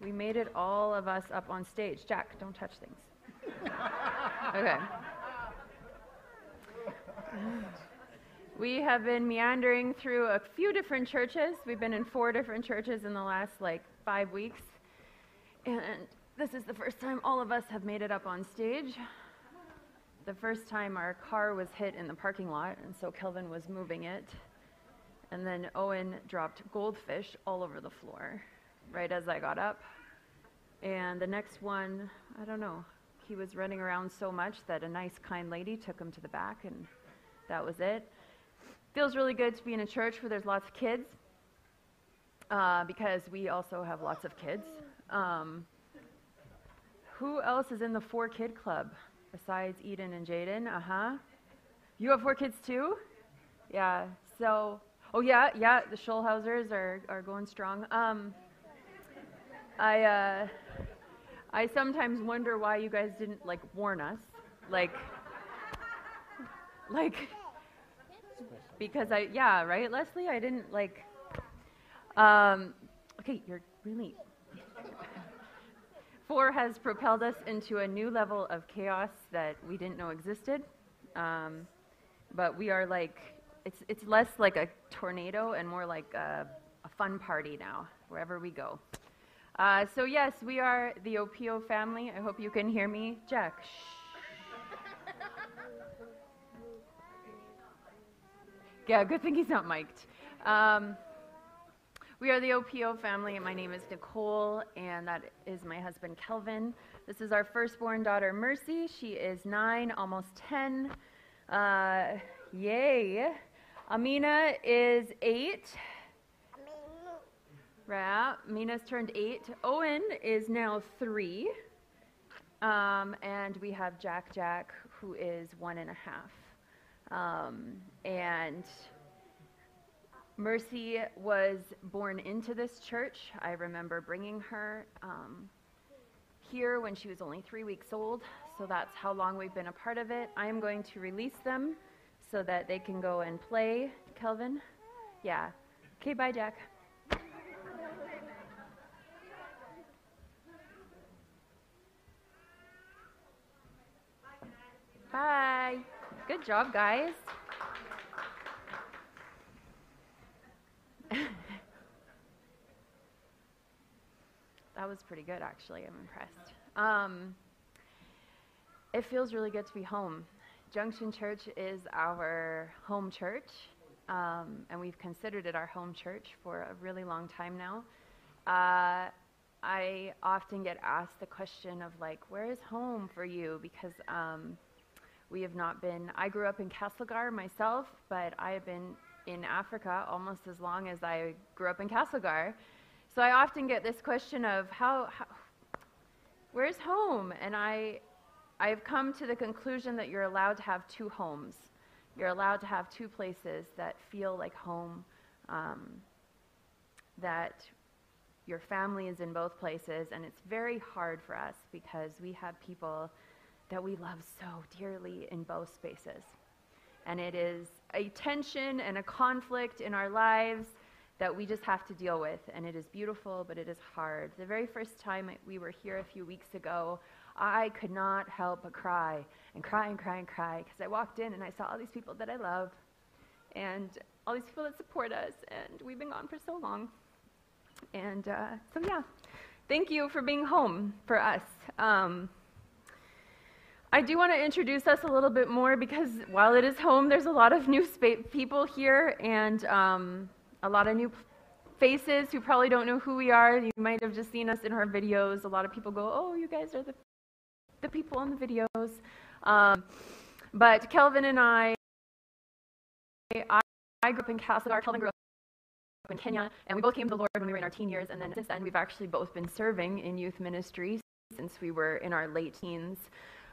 We made it, all of us, up on stage. Jack, don't touch things. okay. We have been meandering through a few different churches. We've been in four different churches in the last like five weeks. And this is the first time all of us have made it up on stage. The first time our car was hit in the parking lot, and so Kelvin was moving it. And then Owen dropped goldfish all over the floor right as I got up. And the next one, I don't know, he was running around so much that a nice, kind lady took him to the back, and that was it. Feels really good to be in a church where there's lots of kids uh, because we also have lots of kids. Um, who else is in the four kid club besides Eden and Jaden? Uh huh. You have four kids too? Yeah. So, oh yeah, yeah. The Schulhausers are are going strong. Um, I uh, I sometimes wonder why you guys didn't like warn us, like, like because I, yeah, right, Leslie? I didn't like, um, okay, you're really. Four has propelled us into a new level of chaos that we didn't know existed. Um, but we are like, it's, it's less like a tornado and more like a, a fun party now, wherever we go. Uh, so, yes, we are the Opiyo family. I hope you can hear me. Jack, shh. Yeah, good thing he's not mic'd. Um, we are the Opiyo family, and my name is Nikole, and that is my husband, Kelvin. This is our firstborn daughter, Mercy. She is nine, almost 10. Uh, yay. Amina is eight. Right. Mina's turned eight. Owen is now three. Um, and we have Jack Jack, who is one and a half. Um, and Mercy was born into this church. I remember bringing her um, here when she was only three weeks old, so that's how long we've been a part of it. I am going to release them so that they can go and play. Kelvin? Yeah. Okay, bye, Jack. Bye. Good job, guys. that was pretty good, actually. I'm impressed. Um, it feels really good to be home. Junction Church is our home church, um, and we've considered it our home church for a really long time now. Uh, I often get asked the question of, like, where is home for you? Because um, we have not been, I grew up in Castlegar myself, but I have been in Africa almost as long as I grew up in Castlegar. So I often get this question of how, how where's home? And I, I've come to the conclusion that you're allowed to have two homes. You're allowed to have two places that feel like home, um, that your family is in both places, and it's very hard for us because we have people that we love so dearly in both spaces. And it is a tension and a conflict in our lives that we just have to deal with. And it is beautiful, but it is hard. The very first time we were here a few weeks ago, I could not help but cry and cry and cry and cry because I walked in and I saw all these people that I love and all these people that support us. And we've been gone for so long. And uh, so, yeah, thank you for being home for us. Um, I do want to introduce us a little bit more because while it is home, there's a lot of new people here and um, a lot of new faces who probably don't know who we are. You might have just seen us in our videos. A lot of people go, "Oh, you guys are the the people in the videos." Um, but Kelvin and I, I, I grew up in Castlegar. Kelvin grew up in Kenya, and we both came to the Lord when we were in our teen years. And then since then, we've actually both been serving in youth ministry since we were in our late teens.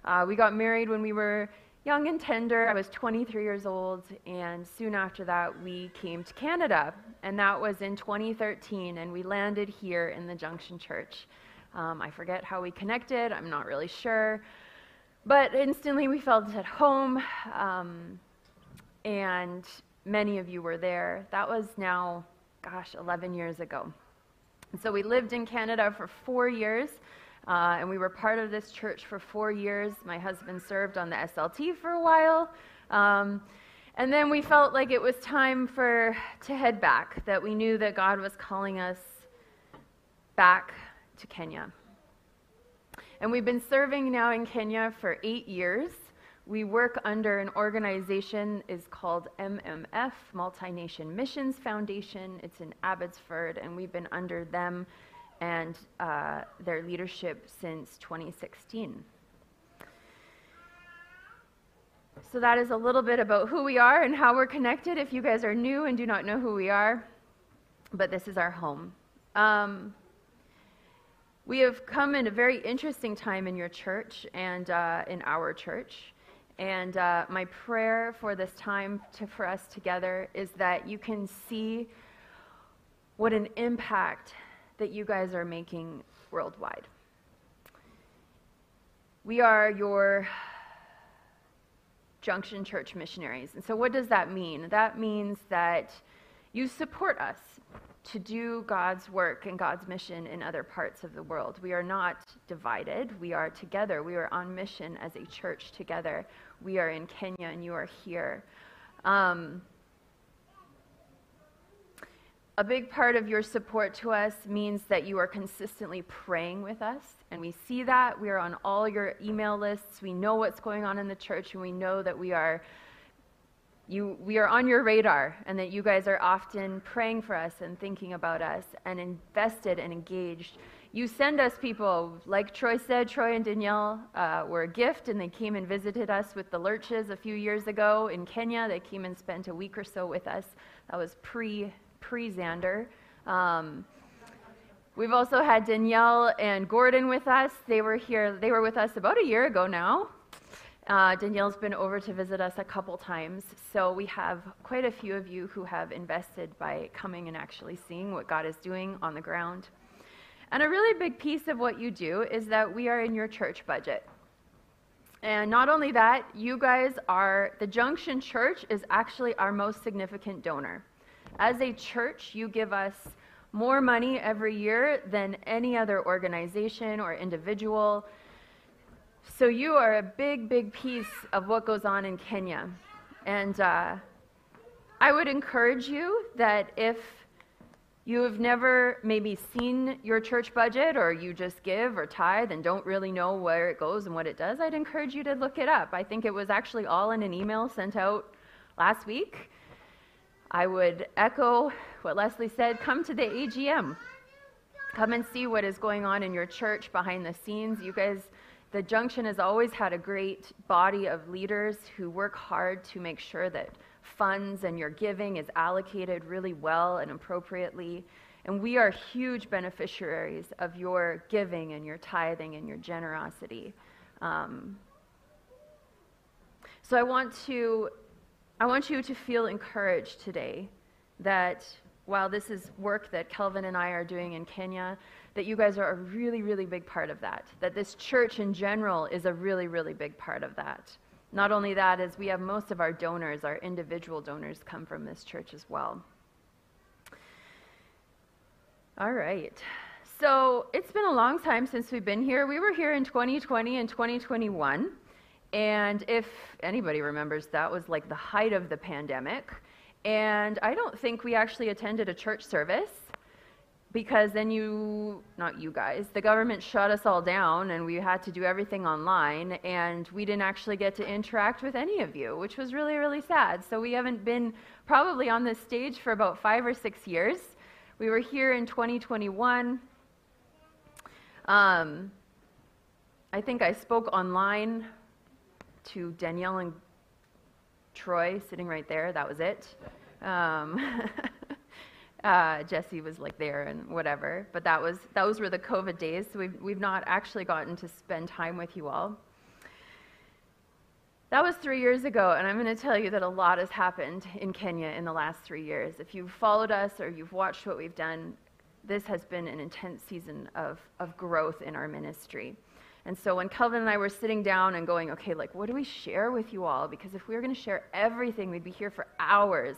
Uh, we got married when we were young and tender. I was 23 years old, and soon after that, we came to Canada. And that was in 2013, and we landed here in the Junction Church. Um, I forget how we connected, I'm not really sure. But instantly we felt at home, um, and many of you were there. That was now, gosh, 11 years ago. And so we lived in Canada for four years, uh, and we were part of this church for four years. My husband served on the SLT for a while. Um, and then we felt like it was time for to head back, that we knew that God was calling us back to Kenya. And we've been serving now in Kenya for eight years. We work under an organization is called MMF, Multi-Nation Missions Foundation. It's in Abbotsford, and we've been under them and uh, their leadership since 2016. So that is a little bit about who we are and how we're connected. If you guys are new and do not know who we are, but this is our home. Um, we have come in a very interesting time in your church and uh, in our church. And uh, my prayer for this time to, for us together is that you can see what an impact that you guys are making worldwide. We are your Junction Church missionaries. And so, what does that mean? That means that you support us to do God's work and God's mission in other parts of the world. We are not divided. We are together. We are on mission as a church together. We are in Kenya and you are here. Um, a big part of your support to us means that you are consistently praying with us. And we see that. We are on all your email lists. We know what's going on in the church, and we know that we are you, we are on your radar and that you guys are often praying for us and thinking about us and invested and engaged. You send us people, like Troy said, Troy and Danielle uh, were a gift and they came and visited us with the Lurches a few years ago in Kenya. They came and spent a week or so with us. That was pre pre Xander. Um, we've also had Danielle and Gordon with us. They were here, they were with us about a year ago now. Uh, Danielle's been over to visit us a couple times, so we have quite a few of you who have invested by coming and actually seeing what God is doing on the ground. And a really big piece of what you do is that we are in your church budget. And not only that, you guys are, the Junction Church is actually our most significant donor. As a church, you give us more money every year than any other organization or individual. So you are a big, big piece of what goes on in Kenya. And uh, I would encourage you that if you have never maybe seen your church budget or you just give or tithe and don't really know where it goes and what it does, I'd encourage you to look it up. I think it was actually all in an email sent out last week. I would echo what Leslie said come to the AGM. Come and see what is going on in your church behind the scenes. You guys the Junction has always had a great body of leaders who work hard to make sure that funds and your giving is allocated really well and appropriately. And we are huge beneficiaries of your giving and your tithing and your generosity. Um, so I want to I want you to feel encouraged today that while this is work that Kelvin and I are doing in Kenya, that you guys are a really, really big part of that. That this church in general is a really, really big part of that. Not only that, as we have most of our donors, our individual donors, come from this church as well. All right. So it's been a long time since we've been here. We were here in 2020 and 2021. And if anybody remembers, that was like the height of the pandemic. And I don't think we actually attended a church service because then you, not you guys, the government shut us all down and we had to do everything online and we didn't actually get to interact with any of you, which was really, really sad. So we haven't been probably on this stage for about five or six years. We were here in 2021. Um, I think I spoke online to Danielle and Troy sitting right there. That was it. Um, uh, Jesse was like there and whatever. But that was those were the COVID days, so we've we've not actually gotten to spend time with you all. That was three years ago, and I'm going to tell you that a lot has happened in Kenya in the last three years. If you've followed us or you've watched what we've done, this has been an intense season of, of growth in our ministry. And so when Kelvin and I were sitting down and going, okay, like, what do we share with you all? Because if we were going to share everything, we'd be here for hours.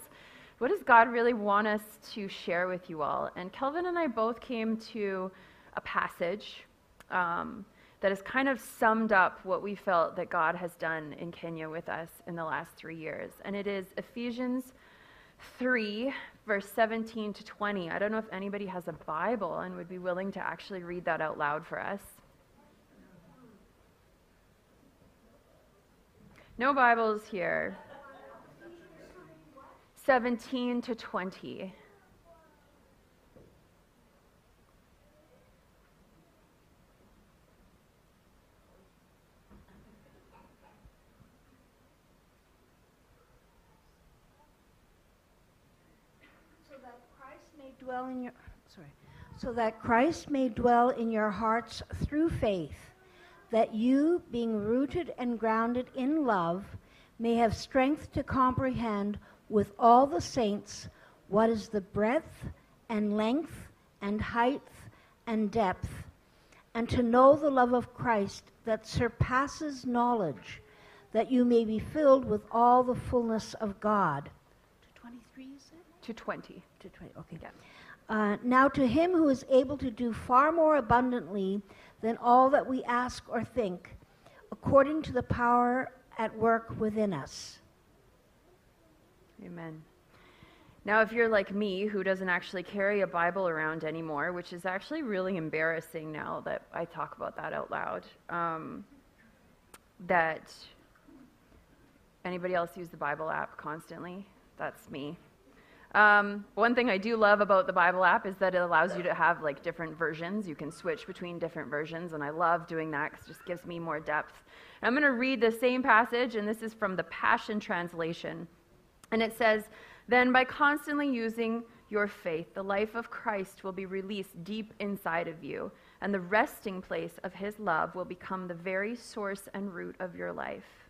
what does God really want us to share with you all? And Kelvin and I both came to a passage um, that has kind of summed up what we felt that God has done in Kenya with us in the last three years. And it is Ephesians 3, verse 17 to 20. I don't know if anybody has a Bible and would be willing to actually read that out loud for us. No Bibles here. 17 to 20. dwell in your sorry so that Christ may dwell in your hearts through faith that you being rooted and grounded in love may have strength to comprehend with all the saints what is the breadth and length and height and depth and to know the love of Christ that surpasses knowledge that you may be filled with all the fullness of God. To 23 you said? To 20 to 20 okay. Yeah. Uh, now, to him who is able to do far more abundantly than all that we ask or think, according to the power at work within us. Amen. Now, if you're like me, who doesn't actually carry a Bible around anymore, which is actually really embarrassing now that I talk about that out loud, um, that anybody else use the Bible app constantly? That's me. Um, one thing I do love about the Bible app is that it allows you to have like different versions. You can switch between different versions, and I love doing that because it just gives me more depth. And I'm going to read the same passage, and this is from the Passion Translation. And it says, Then by constantly using your faith, the life of Christ will be released deep inside of you, and the resting place of his love will become the very source and root of your life.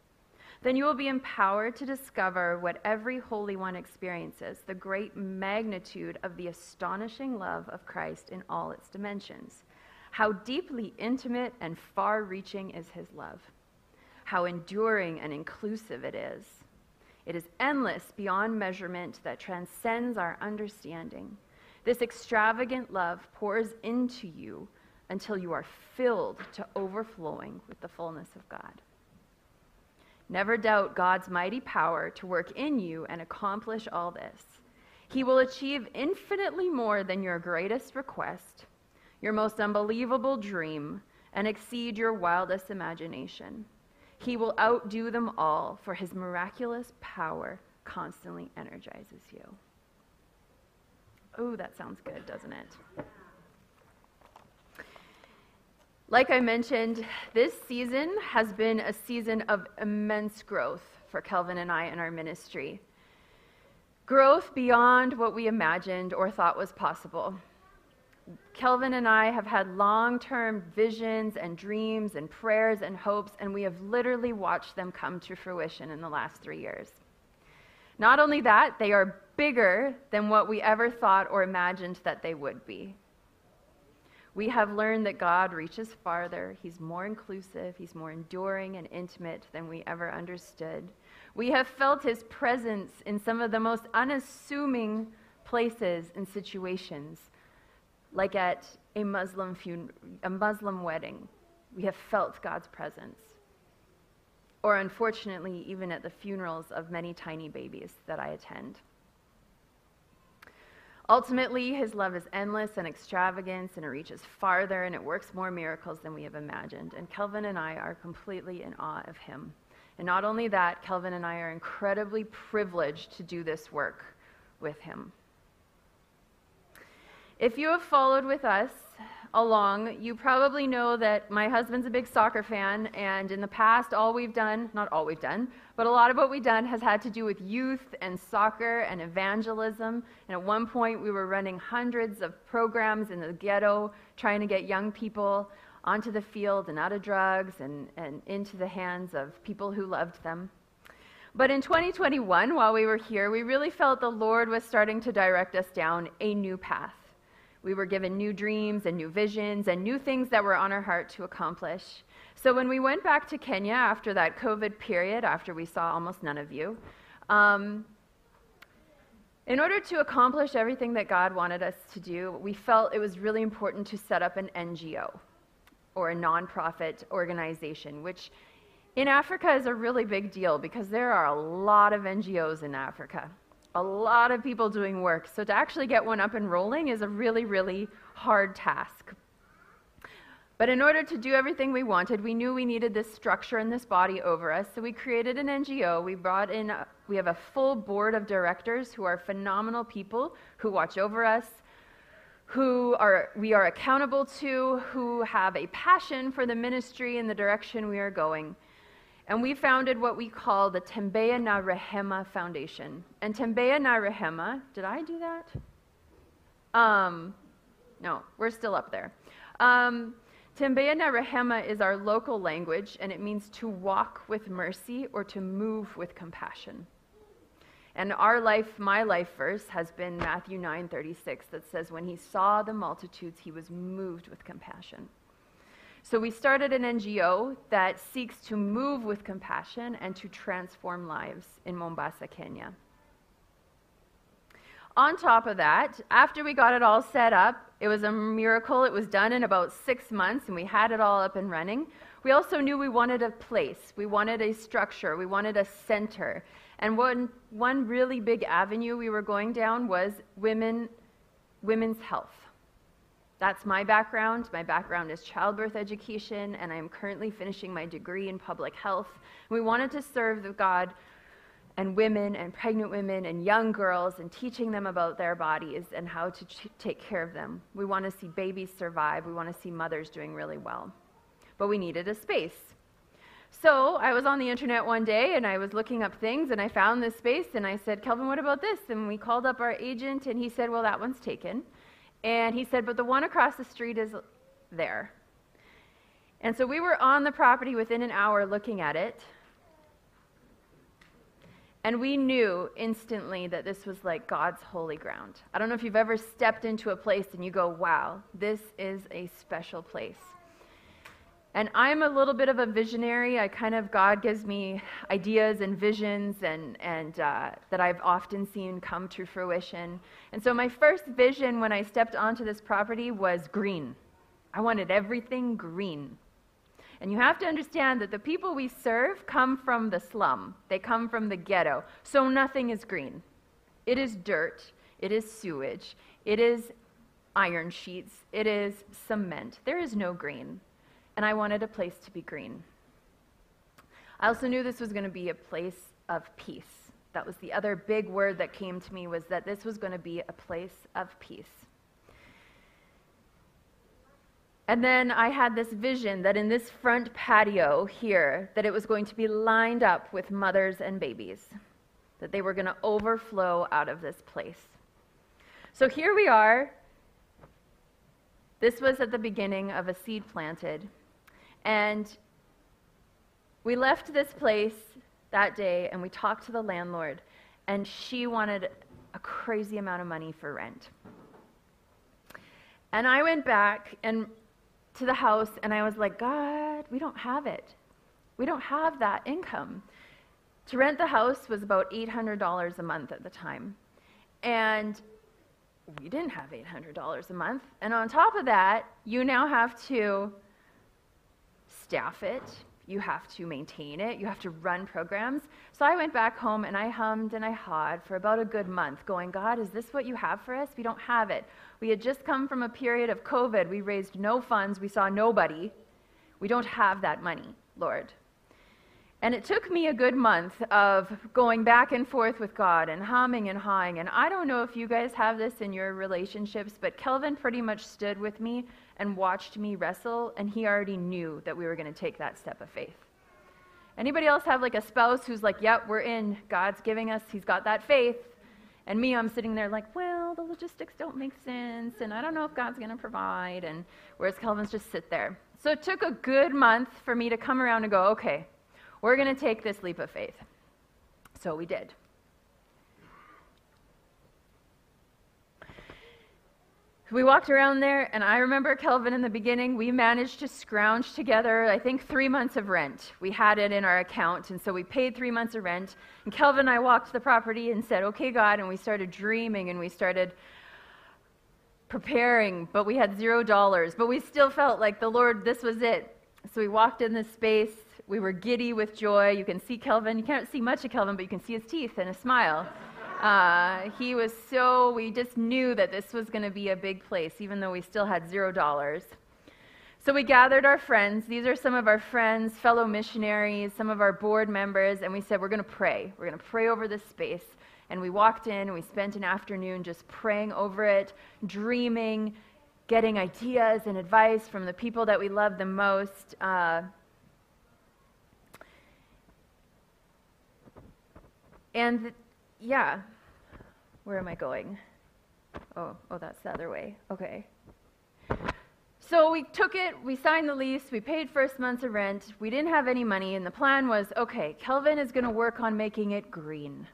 Then you will be empowered to discover what every Holy One experiences the great magnitude of the astonishing love of Christ in all its dimensions. How deeply intimate and far reaching is his love. How enduring and inclusive it is. It is endless beyond measurement that transcends our understanding. This extravagant love pours into you until you are filled to overflowing with the fullness of God. Never doubt God's mighty power to work in you and accomplish all this. He will achieve infinitely more than your greatest request, your most unbelievable dream, and exceed your wildest imagination. He will outdo them all, for his miraculous power constantly energizes you. Oh, that sounds good, doesn't it? Like I mentioned, this season has been a season of immense growth for Kelvin and I in our ministry. Growth beyond what we imagined or thought was possible. Kelvin and I have had long term visions and dreams and prayers and hopes, and we have literally watched them come to fruition in the last three years. Not only that, they are bigger than what we ever thought or imagined that they would be. We have learned that God reaches farther. He's more inclusive. He's more enduring and intimate than we ever understood. We have felt his presence in some of the most unassuming places and situations, like at a Muslim, fun- a Muslim wedding. We have felt God's presence. Or unfortunately, even at the funerals of many tiny babies that I attend. Ultimately, his love is endless and extravagant, and it reaches farther and it works more miracles than we have imagined. And Kelvin and I are completely in awe of him. And not only that, Kelvin and I are incredibly privileged to do this work with him. If you have followed with us along, you probably know that my husband's a big soccer fan, and in the past, all we've done, not all we've done, but a lot of what we've done has had to do with youth and soccer and evangelism. And at one point, we were running hundreds of programs in the ghetto trying to get young people onto the field and out of drugs and, and into the hands of people who loved them. But in 2021, while we were here, we really felt the Lord was starting to direct us down a new path. We were given new dreams and new visions and new things that were on our heart to accomplish. So when we went back to Kenya after that COVID period, after we saw almost none of you, um, In order to accomplish everything that God wanted us to do, we felt it was really important to set up an NGO or a nonprofit organization, which in Africa is a really big deal because there are a lot of NGOs in Africa, a lot of people doing work. So to actually get one up and rolling is a really, really hard task. But in order to do everything we wanted, we knew we needed this structure and this body over us. So we created an NGO. We brought in, a, we have a full board of directors who are phenomenal people who watch over us, who are, we are accountable to, who have a passion for the ministry and the direction we are going. And we founded what we call the Tembea na Rehema Foundation. And Tembea na Rehema, did I do that? Um, no, we're still up there. Um, Tembea na Rehema is our local language, and it means to walk with mercy or to move with compassion. And our life, my life verse, has been Matthew 9:36 that says, "When he saw the multitudes, he was moved with compassion." So we started an NGO that seeks to move with compassion and to transform lives in Mombasa, Kenya. On top of that, after we got it all set up, it was a miracle. It was done in about six months, and we had it all up and running. We also knew we wanted a place, we wanted a structure, we wanted a center. And one, one really big avenue we were going down was women, women's health. That's my background. My background is childbirth education, and I am currently finishing my degree in public health. We wanted to serve God and women and pregnant women and young girls and teaching them about their bodies and how to ch- take care of them. We want to see babies survive. We want to see mothers doing really well. But we needed a space. So I was on the internet one day and I was looking up things and I found this space and I said, Kelvin, what about this? And we called up our agent and he said, Well, that one's taken. And he said, But the one across the street is there. And so we were on the property within an hour looking at it. And we knew instantly that this was like God's holy ground. I don't know if you've ever stepped into a place and you go, wow, this is a special place. And I'm a little bit of a visionary. I kind of, God gives me ideas and visions and, and uh, that I've often seen come to fruition. And so my first vision when I stepped onto this property was green. I wanted everything green. And you have to understand that the people we serve come from the slum, they come from the ghetto. So nothing is green. It is dirt, it is sewage, it is iron sheets, it is cement. There is no green. And I wanted a place to be green. I also knew this was going to be a place of peace. That was the other big word that came to me was that this was going to be a place of peace. And then I had this vision that in this front patio here, that it was going to be lined up with mothers and babies, that they were going to overflow out of this place. So here we are. This was at the beginning of a seed planted. And we left this place that day and we talked to the landlord, and she wanted a crazy amount of money for rent. And I went back and to the house and I was like, God, we don't have it. We don't have that income. To rent the house was about $800 a month at the time. And we didn't have $800 a month. And on top of that, you now have to staff it, you have to maintain it, you have to run programs. So I went back home and I hummed and I hawed for about a good month, going, God, is this what you have for us? We don't have it. We had just come from a period of COVID. We raised no funds, we saw nobody. We don't have that money, Lord. And it took me a good month of going back and forth with God and humming and hawing. And I don't know if you guys have this in your relationships, but Kelvin pretty much stood with me and watched me wrestle, and he already knew that we were going to take that step of faith. Anybody else have like a spouse who's like, yep, we're in. God's giving us, he's got that faith. And me, I'm sitting there like, well, the logistics don't make sense, and I don't know if God's going to provide. And whereas Kelvin's just sit there. So it took a good month for me to come around and go, okay, we're going to take this leap of faith. So we did. We walked around there, and I remember Kelvin in the beginning, we managed to scrounge together, I think, three months of rent. We had it in our account, and so we paid three months of rent. And Kelvin and I walked the property and said, Okay, God, and we started dreaming and we started preparing, but we had zero dollars. But we still felt like the Lord, this was it. So we walked in this space. We were giddy with joy. You can see Kelvin. You can't see much of Kelvin, but you can see his teeth and his smile. Uh, he was so, we just knew that this was going to be a big place, even though we still had zero dollars. So we gathered our friends. These are some of our friends, fellow missionaries, some of our board members, and we said, We're going to pray. We're going to pray over this space. And we walked in and we spent an afternoon just praying over it, dreaming, getting ideas and advice from the people that we love the most. Uh, and yeah, where am I going? Oh, oh, that's the other way. Okay. So we took it, we signed the lease, we paid first month's of rent, we didn't have any money, and the plan was okay, Kelvin is going to work on making it green.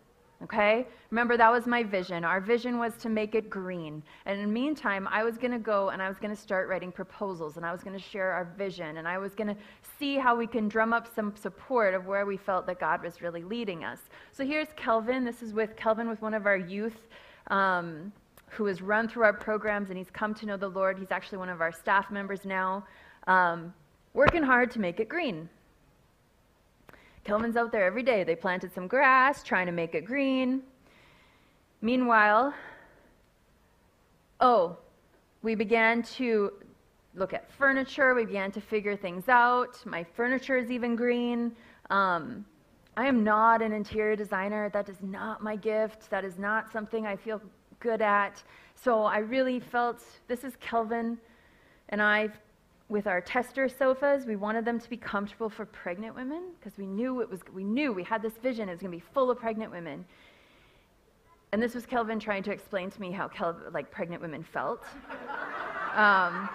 Okay? Remember, that was my vision. Our vision was to make it green. And in the meantime, I was going to go and I was going to start writing proposals and I was going to share our vision and I was going to see how we can drum up some support of where we felt that God was really leading us. So here's Kelvin. This is with Kelvin, with one of our youth. Um, who has run through our programs and he's come to know the Lord. He's actually one of our staff members now, um, working hard to make it green. Kelvin's out there every day. They planted some grass, trying to make it green. Meanwhile, oh, we began to look at furniture. We began to figure things out. My furniture is even green. Um, I am not an interior designer. That is not my gift. That is not something I feel good at. So I really felt this is Kelvin and I with our tester sofas, we wanted them to be comfortable for pregnant women because we knew it was we knew we had this vision it was going to be full of pregnant women. And this was Kelvin trying to explain to me how like pregnant women felt. Um,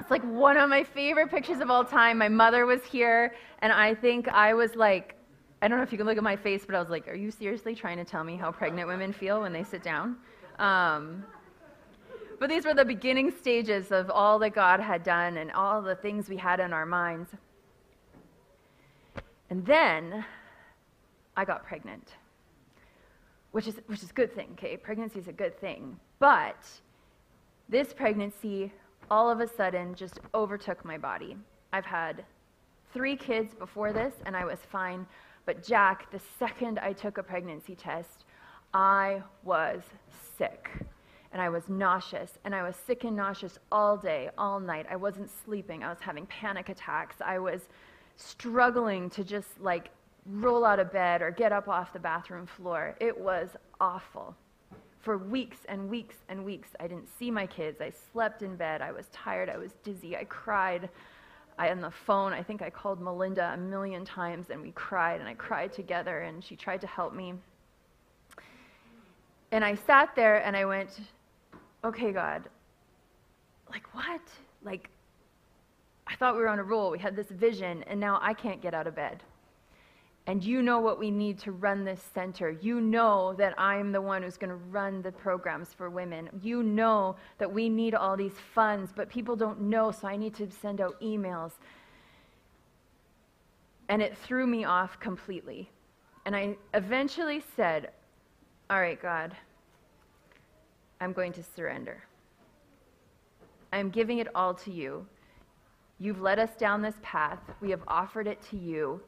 it's like one of my favorite pictures of all time. My mother was here, and I think I was like, I don't know if you can look at my face, but I was like, are you seriously trying to tell me how pregnant women feel when they sit down? Um, but these were the beginning stages of all that God had done and all the things we had in our minds. And then I got pregnant, which is, which is a good thing, okay? Pregnancy is a good thing. But this pregnancy all of a sudden just overtook my body. I've had three kids before this, and I was fine. But Jack, the second I took a pregnancy test, I was sick and I was nauseous, and I was sick and nauseous all day, all night. I wasn't sleeping. I was having panic attacks. I was struggling to just like roll out of bed or get up off the bathroom floor. It was awful. For weeks and weeks and weeks, I didn't see my kids. I slept in bed. I was tired. I was dizzy. I cried. I on the phone. I think I called Melinda a million times, and we cried, and I cried together, and she tried to help me. And I sat there and I went, okay, God, like what? Like, I thought we were on a roll. We had this vision, and now I can't get out of bed. And you know what we need to run this center. You know that I'm the one who's going to run the programs for women. You know that we need all these funds, but people don't know, so I need to send out emails. And it threw me off completely. And I eventually said, All right, God, I'm going to surrender. I'm giving it all to you. You've led us down this path. We have offered it to you.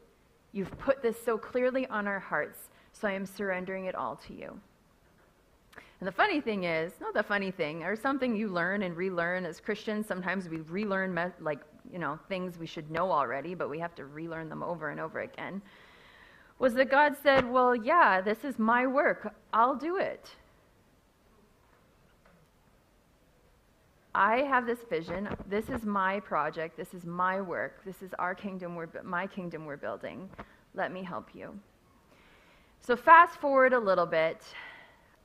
You've put this so clearly on our hearts, so I am surrendering it all to you. And the funny thing is, not the funny thing, or something you learn and relearn as Christians. Sometimes we relearn me- like you know things we should know already, but we have to relearn them over and over again. Was that God said, "Well, yeah, this is my work. I'll do it. I have this vision. This is my project. This is my work. This is our kingdom, we're, my kingdom we're building. Let me help you. So, fast forward a little bit.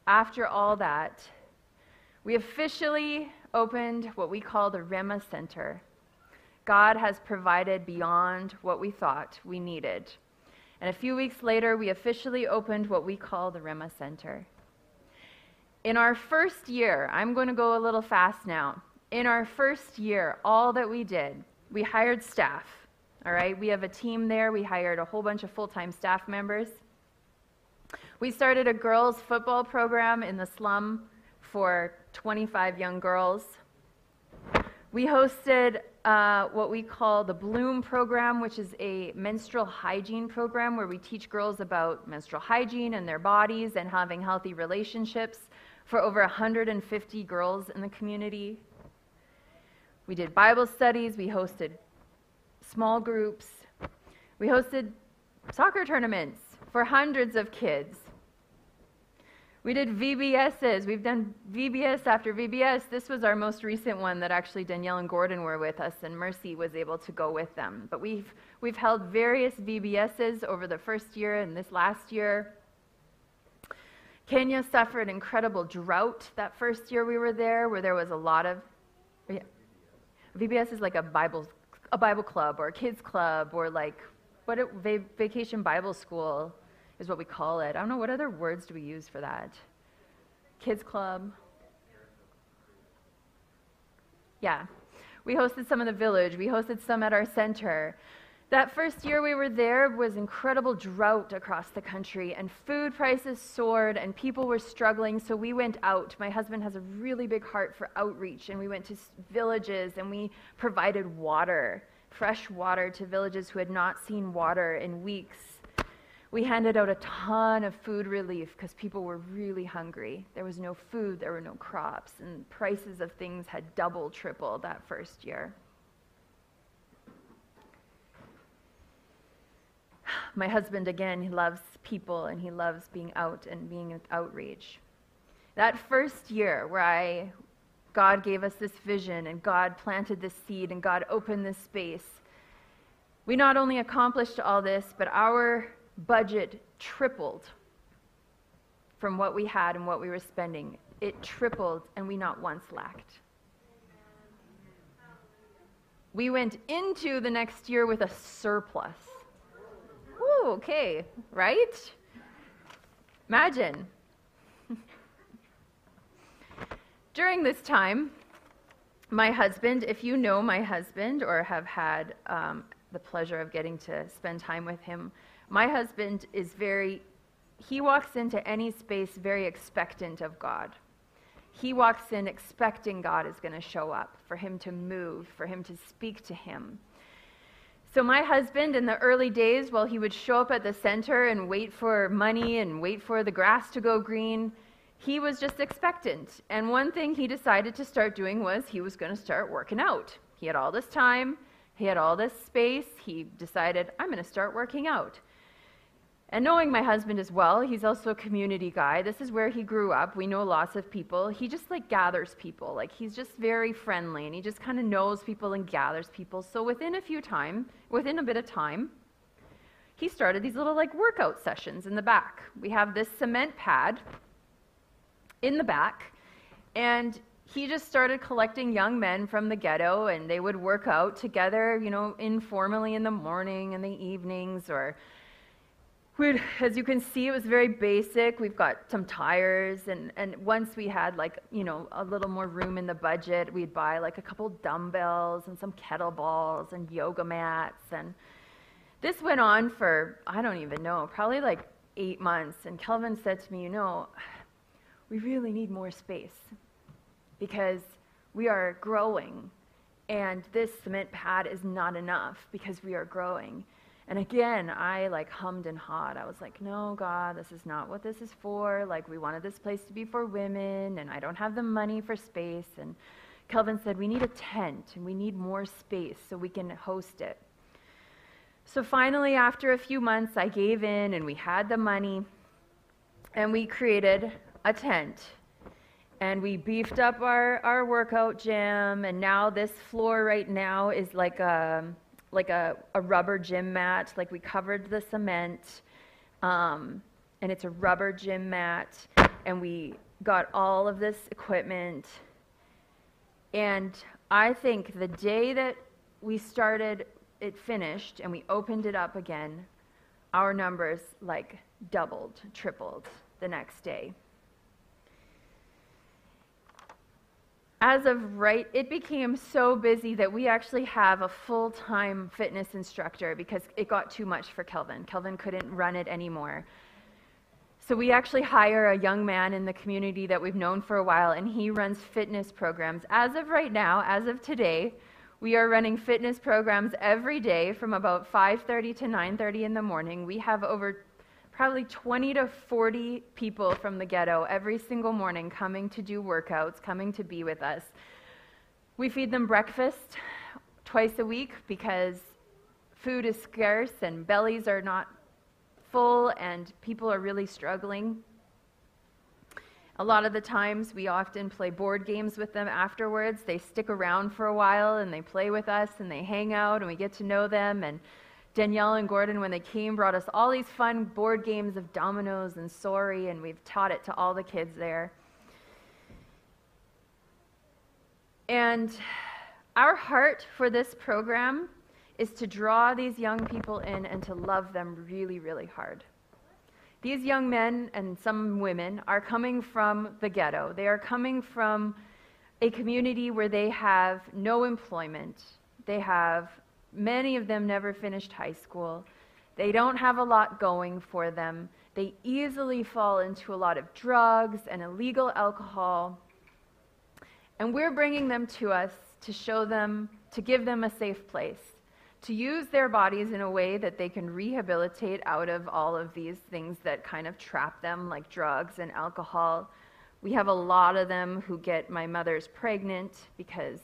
After all that, we officially opened what we call the Rehma Center. God has provided beyond what we thought we needed. And a few weeks later, we officially opened what we call the Rehma Center. In our first year, I'm going to go a little fast now. In our first year, all that we did, we hired staff. All right, we have a team there. We hired a whole bunch of full time staff members. We started a girls' football program in the slum for 25 young girls. We hosted uh, what we call the Bloom program, which is a menstrual hygiene program where we teach girls about menstrual hygiene and their bodies and having healthy relationships for over 150 girls in the community. We did Bible studies, we hosted small groups, we hosted soccer tournaments for hundreds of kids. We did VBSs. We've done VBS after VBS. This was our most recent one that actually Danielle and Gordon were with us, and Mercy was able to go with them. But we've, we've held various VBSs over the first year and this last year. Kenya suffered incredible drought that first year we were there, where there was a lot of. Yeah. VBS is like a Bible, a Bible club or a kids club or like what it, vacation Bible school is what we call it. I don't know, what other words do we use for that? Kids Club. Yeah. We hosted some in the village, we hosted some at our center. That first year we were there was incredible drought across the country, and food prices soared, and people were struggling. So we went out. My husband has a really big heart for outreach, and we went to villages and we provided water, fresh water to villages who had not seen water in weeks. We handed out a ton of food relief because people were really hungry. There was no food, there were no crops, and prices of things had double, tripled that first year. My husband, again, he loves people and he loves being out and being with outreach. That first year where I, God gave us this vision and God planted this seed and God opened this space, we not only accomplished all this, but our budget tripled from what we had and what we were spending. It tripled, and we not once lacked. We went into the next year with a surplus. Ooh, okay, right? Imagine. During this time, my husband, if you know my husband or have had um, the pleasure of getting to spend time with him, my husband is very, he walks into any space very expectant of God. He walks in expecting God is going to show up, for him to move, for him to speak to him. So, my husband, in the early days, while he would show up at the center and wait for money and wait for the grass to go green, he was just expectant. And one thing he decided to start doing was he was going to start working out. He had all this time, he had all this space. He decided, I'm going to start working out. And knowing my husband as well, he's also a community guy. This is where he grew up. We know lots of people. He just like gathers people. Like he's just very friendly and he just kind of knows people and gathers people. So within a few time, within a bit of time, he started these little like workout sessions in the back. We have this cement pad in the back and he just started collecting young men from the ghetto and they would work out together, you know, informally in the morning and the evenings or We'd, as you can see, it was very basic. We've got some tires, and, and once we had like, you know, a little more room in the budget, we'd buy like a couple dumbbells and some kettlebells and yoga mats. And this went on for, I don't even know, probably like eight months. And Kelvin said to me, you know, we really need more space because we are growing, and this cement pad is not enough because we are growing. And again, I like hummed and hawed. I was like, no, God, this is not what this is for. Like, we wanted this place to be for women, and I don't have the money for space. And Kelvin said, we need a tent and we need more space so we can host it. So finally, after a few months, I gave in and we had the money and we created a tent. And we beefed up our, our workout gym. And now, this floor right now is like a like a, a rubber gym mat. Like we covered the cement, um, and it's a rubber gym mat, and we got all of this equipment. And I think the day that we started, it finished, and we opened it up again, our numbers like doubled, tripled the next day. As of right, it became so busy that we actually have a full time fitness instructor because it got too much for Kelvin. Kelvin couldn't run it anymore. So we actually hire a young man in the community that we've known for a while, and he runs fitness programs. As of right now, as of today, we are running fitness programs every day from about 5:30 to 9:30 in the morning. We have over probably 20 to 40 people from the ghetto every single morning coming to do workouts, coming to be with us. We feed them breakfast twice a week because food is scarce and bellies are not full and people are really struggling. A lot of the times, we often play board games with them afterwards. They stick around for a while and they play with us and they hang out and we get to know them. And Danielle and Gordon, when they came, brought us all these fun board games of dominoes and sorry, and we've taught it to all the kids there. And our heart for this program is to draw these young people in and to love them really, really hard. These young men and some women are coming from the ghetto. They are coming from a community where they have no employment. They have, many of them never finished high school. They don't have a lot going for them. They easily fall into a lot of drugs and illegal alcohol. And we're bringing them to us to show them, to give them a safe place to use their bodies in a way that they can rehabilitate out of all of these things that kind of trap them, like drugs and alcohol. We have a lot of them who get my mother's pregnant because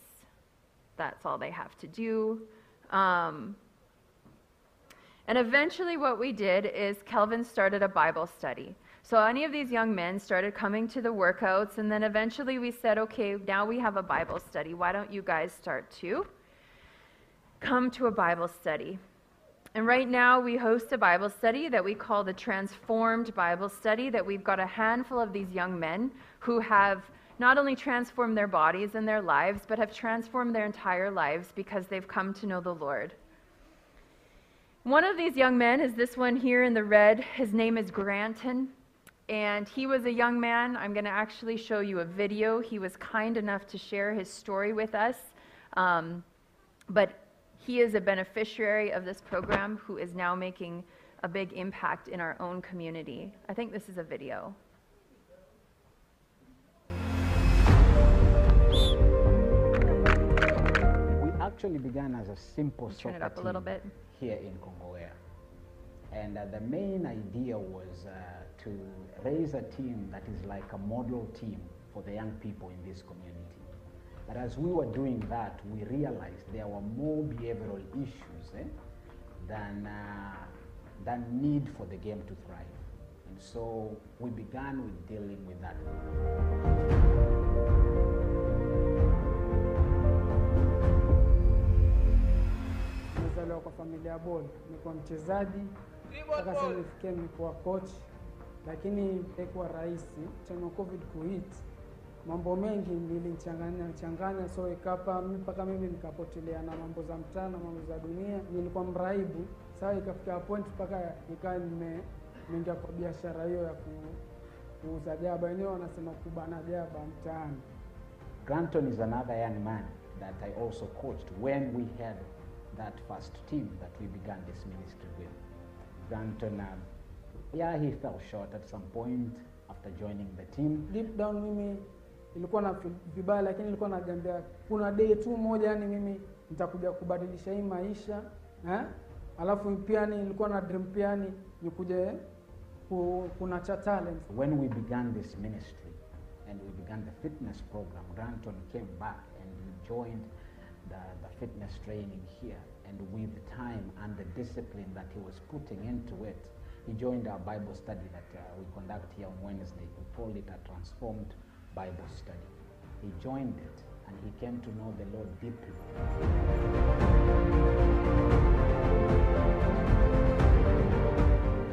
that's all they have to do. Um, and eventually, what we did is Kelvin started a Bible study. So, any of these young men started coming to the workouts, and then eventually we said, okay, now we have a Bible study. Why don't you guys start too? come to a Bible study. And right now, we host a Bible study that we call the Transformed Bible Study, that we've got a handful of these young men who have not only transformed their bodies and their lives, but have transformed their entire lives because they've come to know the Lord. One of these young men is this one here in the red. His name is Granton. And he was a young man. I'm going to actually show you a video. He was kind enough to share his story with us. Um, but he is a beneficiary of this program who is now making a big impact in our own community. I think this is a video. Actually began as a simple Turn it soccer up a little team bit. here in Kongowea. And uh, the main idea was uh, to raise a team that is like a model team for the young people in this community. But as we were doing that, we realized there were more behavioral issues eh, than, uh, than need for the game to thrive. And so we began with dealing with that. Kwa familia ya boli, nilikuwa mchezaji mpaka sasa nifikia nikuwa coach, lakini haikuwa rahisi tena covid kuhit mambo mengi nilichanganya changanya, so ikapa mpaka mimi nikapotelea na mambo za mtaa na mambo za dunia. Nilikuwa mraibu, sasa ikafika point mpaka nime nimeingia kwa biashara hiyo ya kuuza jaba, wenyewe wanasema kubana jaba mtaani. Granton is another young man that I also coached when we had that first team that we began this ministry with. Granton, um, yeah, he fell short at some point after joining the team. deep down mimi ilikuwa na vibaya, lakini nilikuwa najiambia kuna day tu moja, yani mimi nitakuja kubadilisha hii maisha eh? Alafu pia ni nilikuwa na dream pia ni nikuje ku, kuna cha talent When we began this ministry and we began the fitness program, Granton came back and he joined the, the fitness training here. And with time and the discipline that he was putting into it, he joined our Bible study that uh, we conduct here on Wednesday. We call it a transformed Bible study. He joined it and he came to know the Lord deeply.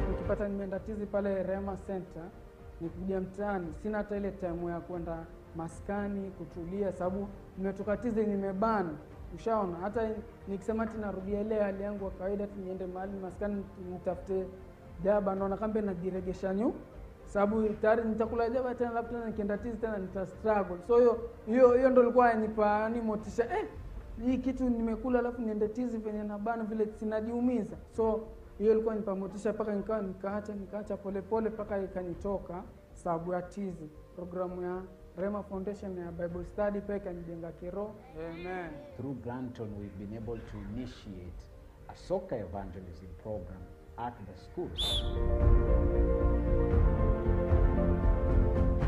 nikipata nimeenda tizi pale Rema Center, nikikuja mtaani sina hata ile time ya kwenda maskani kutulia, sababu nimetoka tizi nimebana Ushaona, hata nikisema ti narudia ile hali yangu wa kawaida, niende mahali maskani nitafute jaba, naona kama najiregesha nyu. Sababu tayari nitakula jaba tena labda tena nikienda tizi tena nita struggle. So hiyo hiyo hiyo ndo ilikuwa nipa ni motisha. Eh hii kitu nimekula alafu niende tizi venye na bana vile sinajiumiza. So hiyo ilikuwa nipa motisha mpaka nikawa nikaacha nikaacha polepole mpaka ikanitoka sababu ya tizi programu ya Rema Foundation ya Bible Study pia ikanijenga kiroho. Amen. Through Granton, we've been able to initiate a soccer evangelism program at the schools.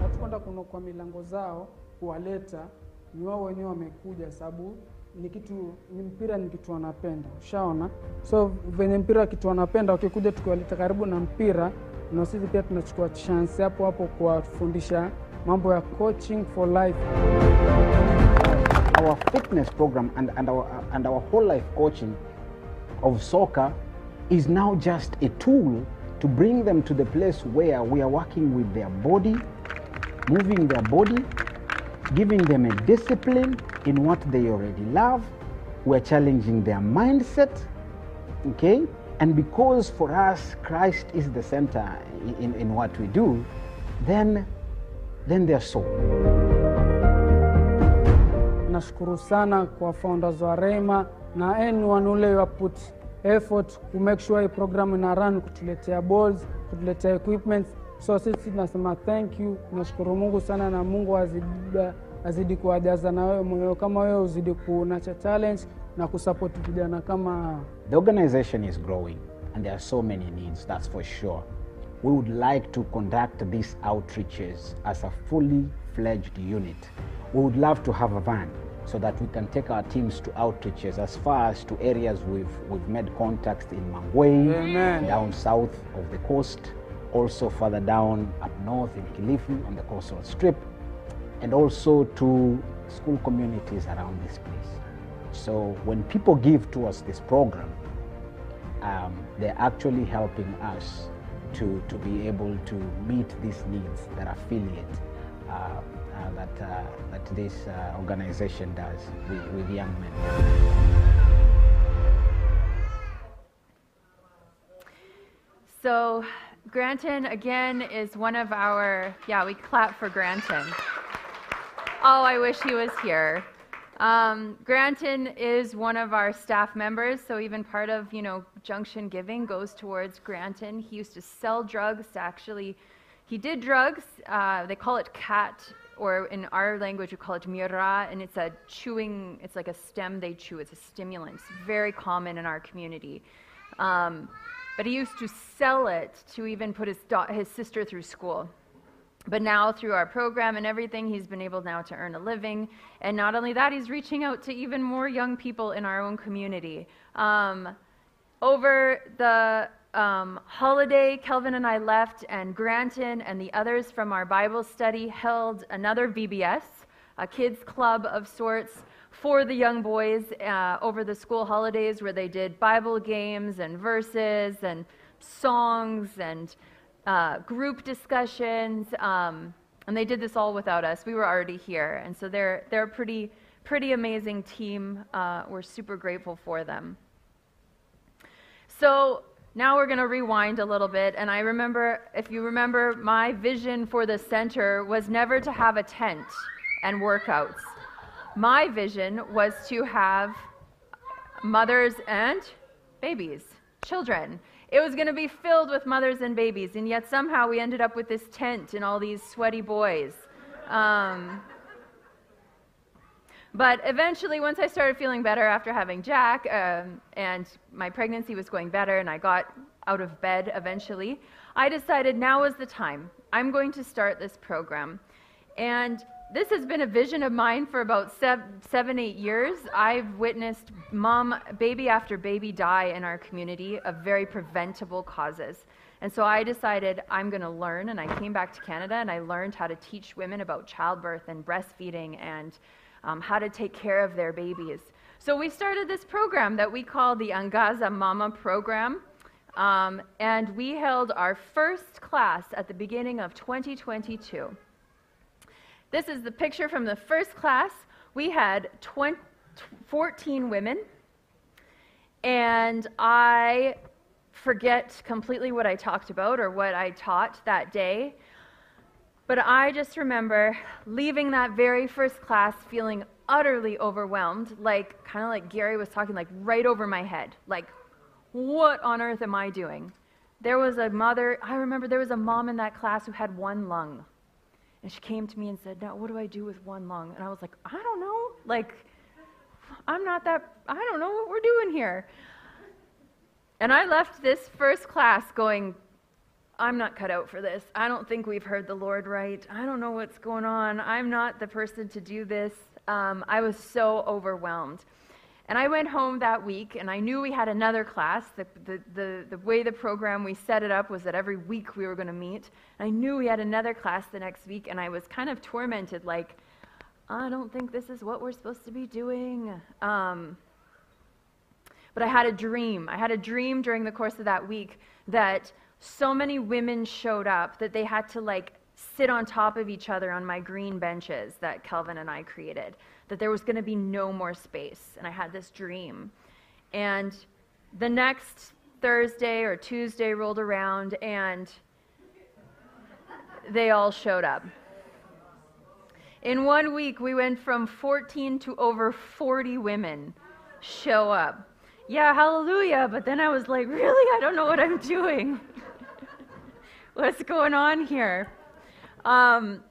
hatukwenda kuno kwa milango zao kuwaleta ni wao wenyewe wamekuja sababu ni kitu ni mpira ni kitu wanapenda. Ushaona? So venye mpira kitu wanapenda wakikuja tukiwaleta karibu na mpira na sisi pia tunachukua chance hapo hapo kuwafundisha mambo ya coaching for life Our fitness program and, and, our, and our whole life coaching of soccer is now just a tool to bring them to the place where we are working with their body, moving their body, giving them a discipline in what they already love. We're challenging their mindset, okay? And because for us, Christ is the center in, in what we do, then, then their soul. nashukuru sana kwa founders wa Rema na anyone ule wa put effort ku make sure hii program ina run kutuletea balls kutuletea equipments so sisi tunasema thank you nashukuru Mungu sana na Mungu azidi, azidi kuwajaza na wewe moyo kama wewe uzidi kunacha challenge na kusupport vijana kama. The organization is growing and there are so many needs, that's for sure. We would like to conduct these outreaches as a fully fledged unit. We would love to have a van so that we can take our teams to outreaches as far as to areas we've, we've made contacts in Mangwei, Amen. down south of the coast, also further down up north in Kilifi on the coastal strip, and also to school communities around this place. So when people give towards this program, um, they're actually helping us to, to be able to meet these needs that affiliate uh, uh, that, uh, that this uh, organization does with, with young men. So, Granton again is one of our, yeah, we clap for Granton. Oh, I wish he was here. Um, Granton is one of our staff members, so even part of, you know, Junction Giving goes towards Granton. He used to sell drugs, actually. He did drugs. Uh, they call it khat, or in our language we call it miraa, and it's a chewing, it's like a stem they chew. It's a stimulant. It's very common in our community. Um, but he used to sell it to even put his, da- his sister through school. But now, through our program and everything, he's been able now to earn a living. And not only that, he's reaching out to even more young people in our own community. Um, over the um, holiday, Kelvin and I left, and Granton and the others from our Bible study held another VBS, a kids' club of sorts for the young boys uh, over the school holidays, where they did Bible games and verses and songs and uh, group discussions. Um, and they did this all without us. We were already here, and so they're they're a pretty pretty amazing team. Uh, we're super grateful for them. So now we're going to rewind a little bit. And I remember, if you remember, my vision for the center was never to have a tent and workouts. My vision was to have mothers and babies, children. It was going to be filled with mothers and babies, and yet somehow we ended up with this tent and all these sweaty boys. Um, but eventually, once I started feeling better after having Jack, um, and my pregnancy was going better, and I got out of bed eventually, I decided now is the time. I'm going to start this program. And this has been a vision of mine for about seven, eight years. I've witnessed mom, baby after baby die in our community of very preventable causes. And so I decided I'm going to learn, and I came back to Canada and I learned how to teach women about childbirth and breastfeeding and um, how to take care of their babies. So we started this program that we call the Angaza Mama Program. Um, and we held our first class at the beginning of 2022. This is the picture from the first class. We had 20, 14 women, and I forget completely what I talked about or what I taught that day. But I just remember leaving that very first class feeling utterly overwhelmed, like kind of like Gary was talking, like right over my head. Like, what on earth am I doing? There was a mother, I remember there was a mom in that class who had one lung. And she came to me and said, Now, what do I do with one lung? And I was like, I don't know. Like, I'm not that, I don't know what we're doing here. And I left this first class going, I'm not cut out for this. I don't think we've heard the Lord right. I don't know what's going on. I'm not the person to do this. Um, I was so overwhelmed. And I went home that week, and I knew we had another class. The, the, the, the way the program we set it up was that every week we were going to meet. And I knew we had another class the next week, and I was kind of tormented like, I don't think this is what we're supposed to be doing. Um, but I had a dream. I had a dream during the course of that week that so many women showed up that they had to like sit on top of each other on my green benches that Kelvin and I created, that there was going to be no more space. And I had this dream. And the next Thursday or Tuesday rolled around, and they all showed up. In one week, we went from 14 to over 40 women show up. Yeah, hallelujah. But then I was like, really? I don't know what I'm doing. What's going on here? Um,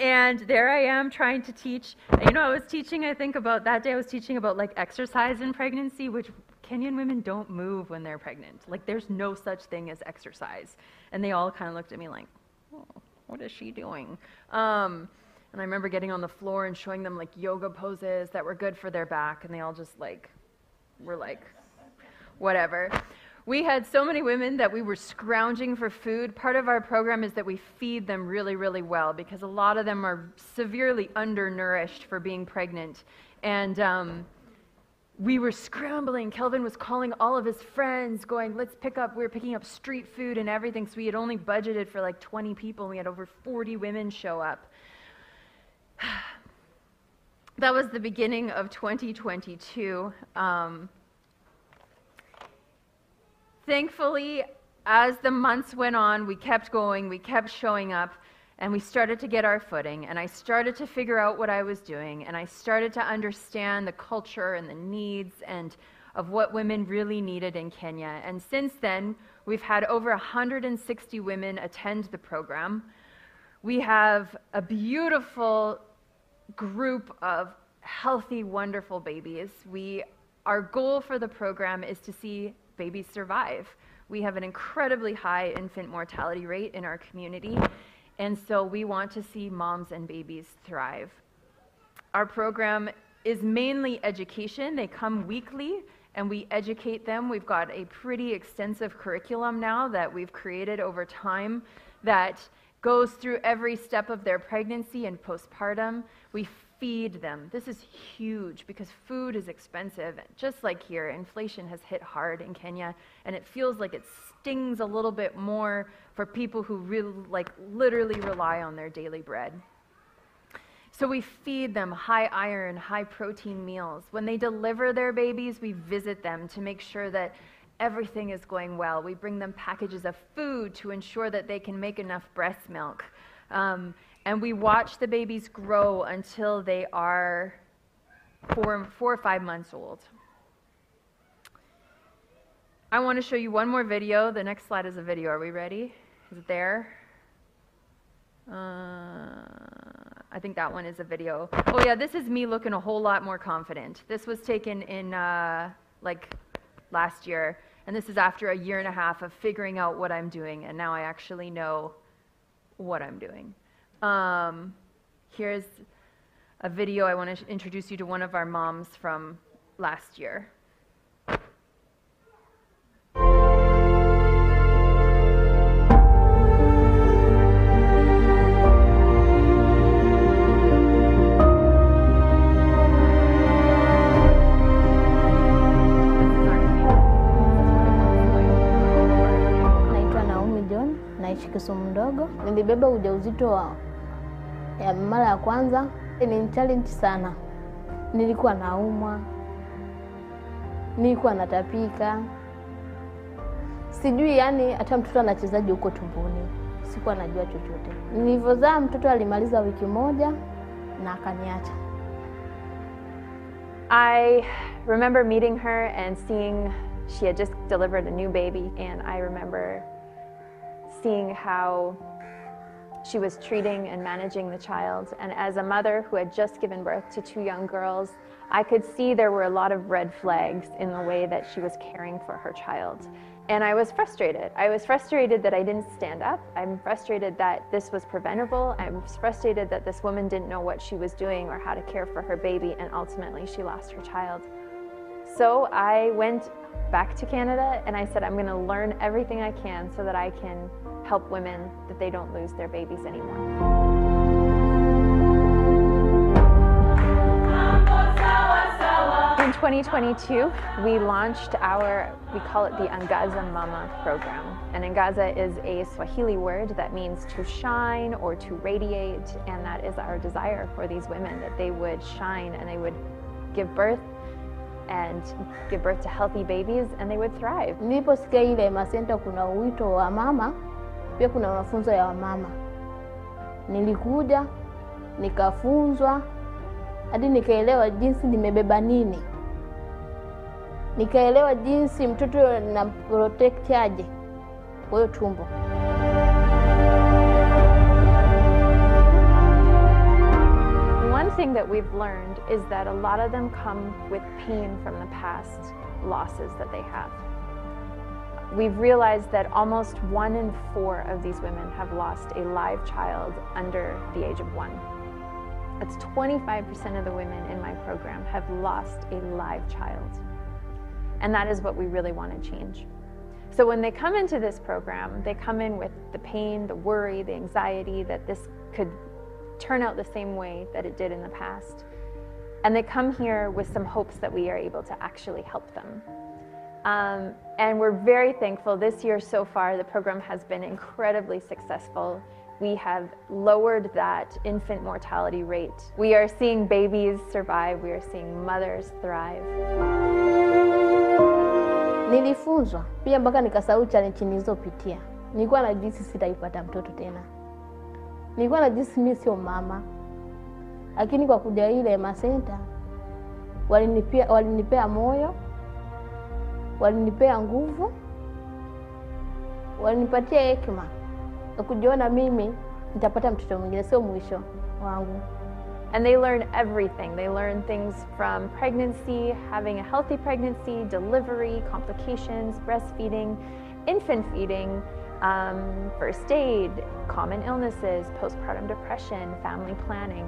and there I am trying to teach. You know, I was teaching, I think, about that day, I was teaching about like exercise in pregnancy, which Kenyan women don't move when they're pregnant. Like, there's no such thing as exercise. And they all kind of looked at me like, oh, what is she doing? Um, and I remember getting on the floor and showing them like yoga poses that were good for their back, and they all just like were like, whatever. We had so many women that we were scrounging for food. Part of our program is that we feed them really, really well because a lot of them are severely undernourished for being pregnant. And um, we were scrambling. Kelvin was calling all of his friends, going, let's pick up. We were picking up street food and everything. So we had only budgeted for like 20 people, and we had over 40 women show up. that was the beginning of 2022. Um, thankfully, as the months went on, we kept going, we kept showing up, and we started to get our footing. And I started to figure out what I was doing, and I started to understand the culture and the needs and of what women really needed in Kenya. And since then, we've had over 160 women attend the program. We have a beautiful group of healthy, wonderful babies. We, our goal for the program is to see babies survive. We have an incredibly high infant mortality rate in our community, and so we want to see moms and babies thrive. Our program is mainly education. They come weekly and we educate them. We've got a pretty extensive curriculum now that we've created over time that goes through every step of their pregnancy and postpartum. We feed them. This is huge because food is expensive. Just like here, inflation has hit hard in Kenya, and it feels like it stings a little bit more for people who really, like, literally rely on their daily bread. So we feed them high iron, high protein meals. When they deliver their babies, we visit them to make sure that everything is going well. We bring them packages of food to ensure that they can make enough breast milk. Um, and we watch the babies grow until they are four, four or five months old. I want to show you one more video. The next slide is a video. Are we ready? Is it there? Uh, I think that one is a video. Oh, yeah, this is me looking a whole lot more confident. This was taken in uh, like last year, and this is after a year and a half of figuring out what I'm doing, and now I actually know what I'm doing. Um, here's a video. I want to introduce you to one of our moms from last year. Naitwa Naomi John, naishi Kisumu mdogo. Nilibeba ujauzito wa ya mara ya kwanza, ni challenge sana. Nilikuwa naumwa, nilikuwa natapika, sijui yani hata mtoto huko tumboni, sikuwa najua chochote. Nilivyozaa mtoto alimaliza wiki moja na akaniacha. I remember meeting her and seeing she had just delivered a new baby, and I remember seeing how she was treating and managing the child. And as a mother who had just given birth to two young girls, I could see there were a lot of red flags in the way that she was caring for her child. And I was frustrated. I was frustrated that I didn't stand up. I'm frustrated that this was preventable. I'm frustrated that this woman didn't know what she was doing or how to care for her baby, and ultimately she lost her child. So I went back to Canada and I said, I'm going to learn everything I can so that I can help women that they don't lose their babies anymore. In 2022, we launched our, we call it the Angaza Mama program. And Angaza is a Swahili word that means to shine or to radiate. And that is our desire for these women that they would shine and they would give birth and give birth to healthy babies and they would thrive. Mama, pia kuna mafunzo ya wamama, nilikuja nikafunzwa hadi nikaelewa jinsi nimebeba nini, nikaelewa jinsi mtoto na protect aje kwa hiyo tumbo. One thing that we've learned is that a lot of them come with pain from the past losses that they have. We've realized that almost one in four of these women have lost a live child under the age of one. That's 25% of the women in my program have lost a live child. And that is what we really want to change. So when they come into this program, they come in with the pain, the worry, the anxiety that this could turn out the same way that it did in the past. And they come here with some hopes that we are able to actually help them. Um, and we're very thankful. This year so far, the program has been incredibly successful. We have lowered that infant mortality rate. We are seeing babies survive, we are seeing mothers thrive. Nilifunzwa pia mpaka nikasahau challenge nilizopitia. Nilikuwa najisi sitaipata mtoto tena, nilikuwa najisi mimi sio mama, lakini kwa kuja ile Masenta walinipea, walinipea moyo, walinipea nguvu, walinipatia hekima ya kujiona mimi nitapata mtoto mwingine, sio mwisho wangu. And they learn everything. They learn things from pregnancy, having a healthy pregnancy, delivery, complications, breastfeeding, infant feeding, um, first aid, common illnesses, postpartum depression, family planning.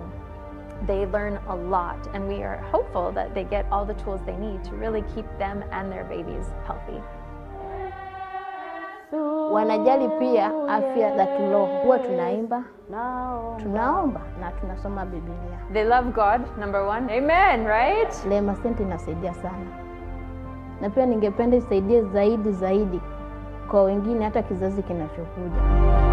They learn a lot, and we are hopeful that they get all the tools they need to really keep them and their babies healthy. Wanajali pia afya za kiroho, huwa tunaimba, tunaomba na tunasoma Biblia. They love God, number one. Amen, right? Rehema Center inasaidia sana, na pia ningependa isaidie zaidi zaidi kwa wengine, hata kizazi kinachokuja.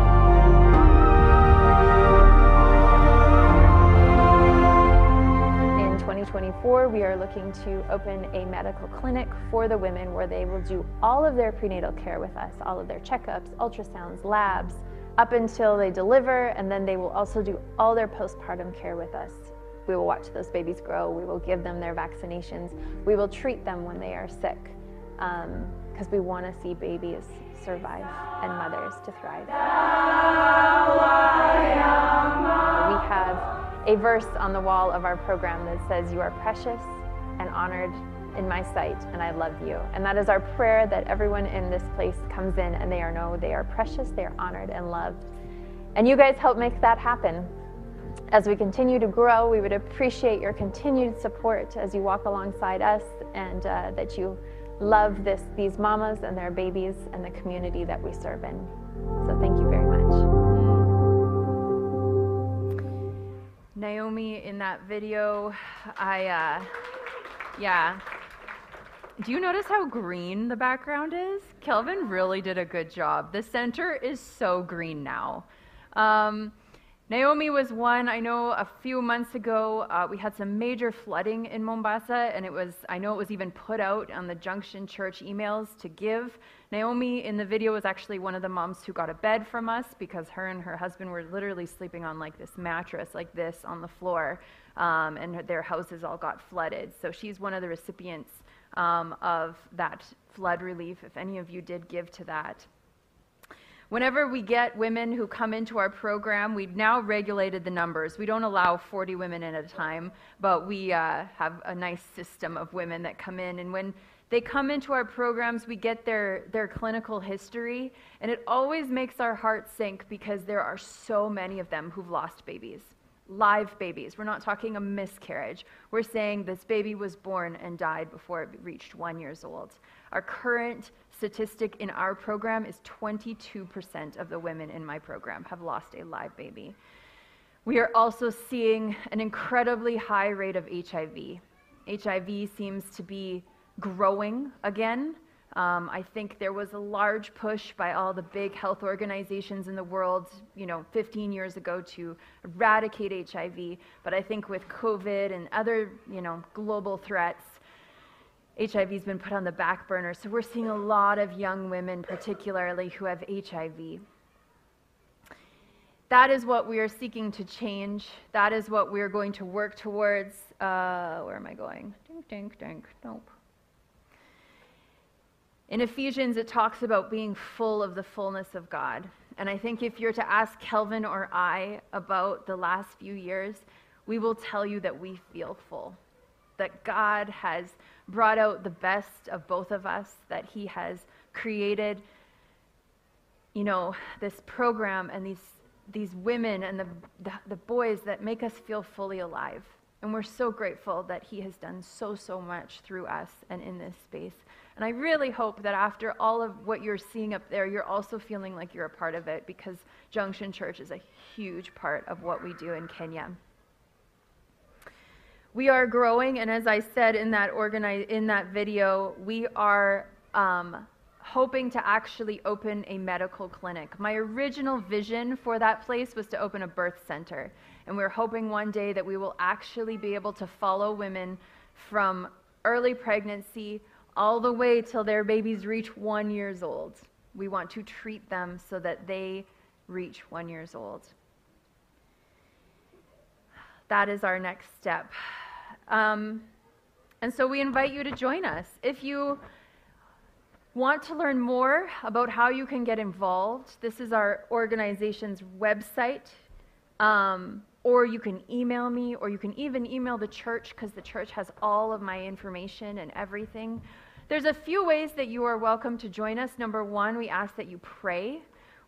2024, we are looking to open a medical clinic for the women where they will do all of their prenatal care with us, all of their checkups, ultrasounds, labs, up until they deliver, and then they will also do all their postpartum care with us. We will watch those babies grow, we will give them their vaccinations, we will treat them when they are sick, um, because we want to see babies survive and mothers to thrive. We have a verse on the wall of our program that says, You are precious and honored in my sight, and I love you. And that is our prayer that everyone in this place comes in and they are know they are precious, they are honored and loved. And you guys help make that happen. As we continue to grow, we would appreciate your continued support as you walk alongside us and uh, that you love this, these mamas and their babies and the community that we serve in. So thank you Naomi in that video, I, uh, yeah. Do you notice how green the background is? Kelvin really did a good job. The center is so green now. Um, Naomi was one. I know a few months ago uh, we had some major flooding in Mombasa, and it was, I know it was even put out on the Junction Church emails to give. Naomi in the video was actually one of the moms who got a bed from us because her and her husband were literally sleeping on like this mattress, like this, on the floor, um, and their houses all got flooded. So she's one of the recipients um, of that flood relief, if any of you did give to that. Whenever we get women who come into our program, we've now regulated the numbers. We don't allow 40 women at a time, but we uh, have a nice system of women that come in. And when they come into our programs, we get their, their clinical history, and it always makes our hearts sink because there are so many of them who've lost babies. Live babies. We're not talking a miscarriage. We're saying this baby was born and died before it reached one years old. Our current statistic in our program is 22% of the women in my program have lost a live baby. We are also seeing an incredibly high rate of HIV. HIV seems to be growing again. Um, I think there was a large push by all the big health organizations in the world, you know, 15 years ago to eradicate HIV. But I think with COVID and other, you know, global threats, HIV has been put on the back burner. So we're seeing a lot of young women, particularly, who have HIV. That is what we are seeking to change. That is what we are going to work towards. Uh, where am I going? Dink, dink, dink. Nope. In Ephesians, it talks about being full of the fullness of God. And I think if you're to ask Kelvin or I about the last few years, we will tell you that we feel full that God has brought out the best of both of us, that He has created, you know, this program and these, these women and the, the, the boys that make us feel fully alive. And we're so grateful that He has done so, so much through us and in this space. And I really hope that after all of what you're seeing up there, you're also feeling like you're a part of it because Junction Church is a huge part of what we do in Kenya. We are growing, and as I said in that organize, in that video, we are um, hoping to actually open a medical clinic. My original vision for that place was to open a birth center, and we're hoping one day that we will actually be able to follow women from early pregnancy all the way till their babies reach one years old. We want to treat them so that they reach one years old. That is our next step. Um, and so we invite you to join us. If you want to learn more about how you can get involved, this is our organization's website. Um, or you can email me, or you can even email the church because the church has all of my information and everything. There's a few ways that you are welcome to join us. Number one, we ask that you pray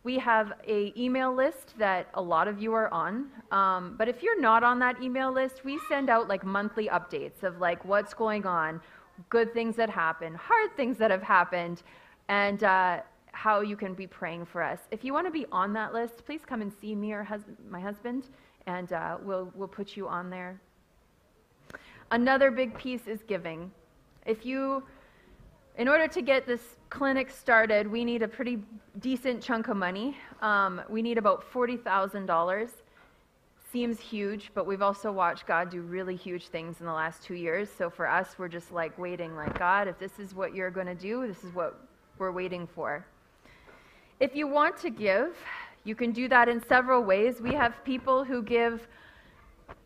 we have a email list that a lot of you are on. Um, but if you're not on that email list, we send out like monthly updates of like what's going on, good things that happen, hard things that have happened, and uh, how you can be praying for us. If you want to be on that list, please come and see me or hus- my husband, and uh, we'll, we'll put you on there. Another big piece is giving. If you in order to get this clinic started, we need a pretty decent chunk of money. Um, we need about $40,000. Seems huge, but we've also watched God do really huge things in the last two years. So for us, we're just like waiting, like, God, if this is what you're going to do, this is what we're waiting for. If you want to give, you can do that in several ways. We have people who give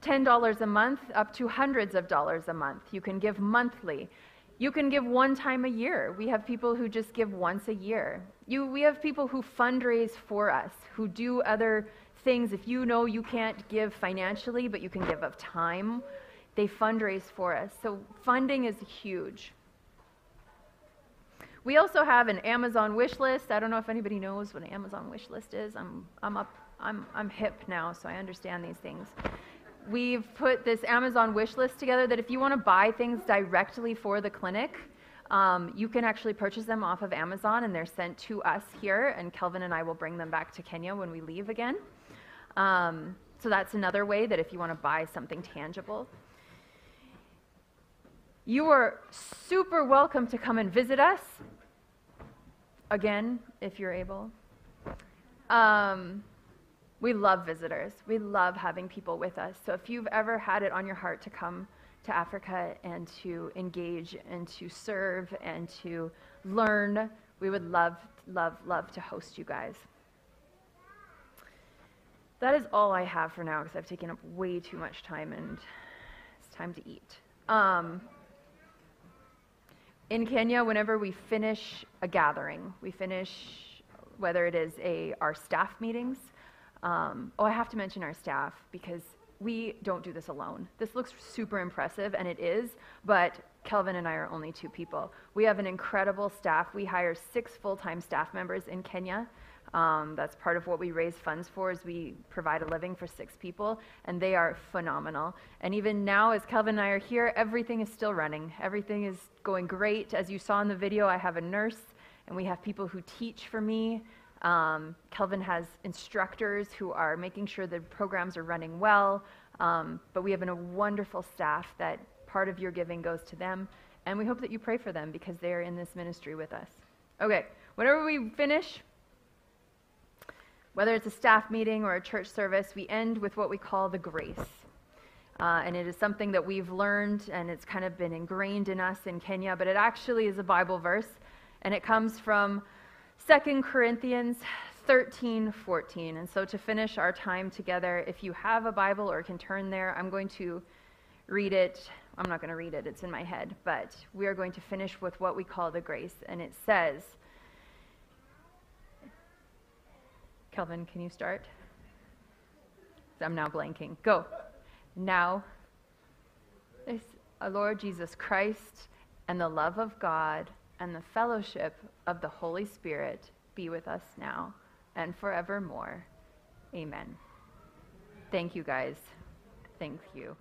$10 a month up to hundreds of dollars a month. You can give monthly. You can give one time a year. We have people who just give once a year. You, we have people who fundraise for us, who do other things. If you know you can't give financially, but you can give of time, they fundraise for us. So funding is huge. We also have an Amazon wish list. I don't know if anybody knows what an Amazon wish list is. I'm, I'm up, I'm, I'm hip now, so I understand these things we've put this Amazon wish list together that if you want to buy things directly for the clinic, um, you can actually purchase them off of Amazon and they're sent to us here, and Kelvin and I will bring them back to Kenya when we leave again. Um, so that's another way that if you want to buy something tangible. You are super welcome to come and visit us again if you're able. Um, we love visitors. We love having people with us. So if you've ever had it on your heart to come to Africa and to engage and to serve and to learn, we would love, love, love to host you guys. That is all I have for now because I've taken up way too much time and it's time to eat. Um, in Kenya, whenever we finish a gathering, we finish whether it is a our staff meetings. Um, oh, I have to mention our staff because we don't do this alone. This looks super impressive, and it is, but Kelvin and I are only two people. We have an incredible staff. We hire six full-time staff members in Kenya. Um, that's part of what we raise funds for is we provide a living for six people, and they are phenomenal. And even now, as Kelvin and I are here, everything is still running. Everything is going great. As you saw in the video, I have a nurse, and we have people who teach for me. Um, Kelvin has instructors who are making sure the programs are running well. Um, but we have a wonderful staff that part of your giving goes to them. And we hope that you pray for them because they are in this ministry with us. Okay, whenever we finish, whether it's a staff meeting or a church service, we end with what we call the grace. Uh, and it is something that we've learned and it's kind of been ingrained in us in Kenya, but it actually is a Bible verse. And it comes from 2 Corinthians 13, 14. And so to finish our time together, if you have a Bible or can turn there, I'm going to read it. I'm not going to read it, it's in my head, but we are going to finish with what we call the grace. And it says, Kelvin, can you start? I'm now blanking. Go. Now, our Lord Jesus Christ and the love of God and the fellowship of the Holy Spirit be with us now and forevermore. Amen. Thank you, guys. Thank you.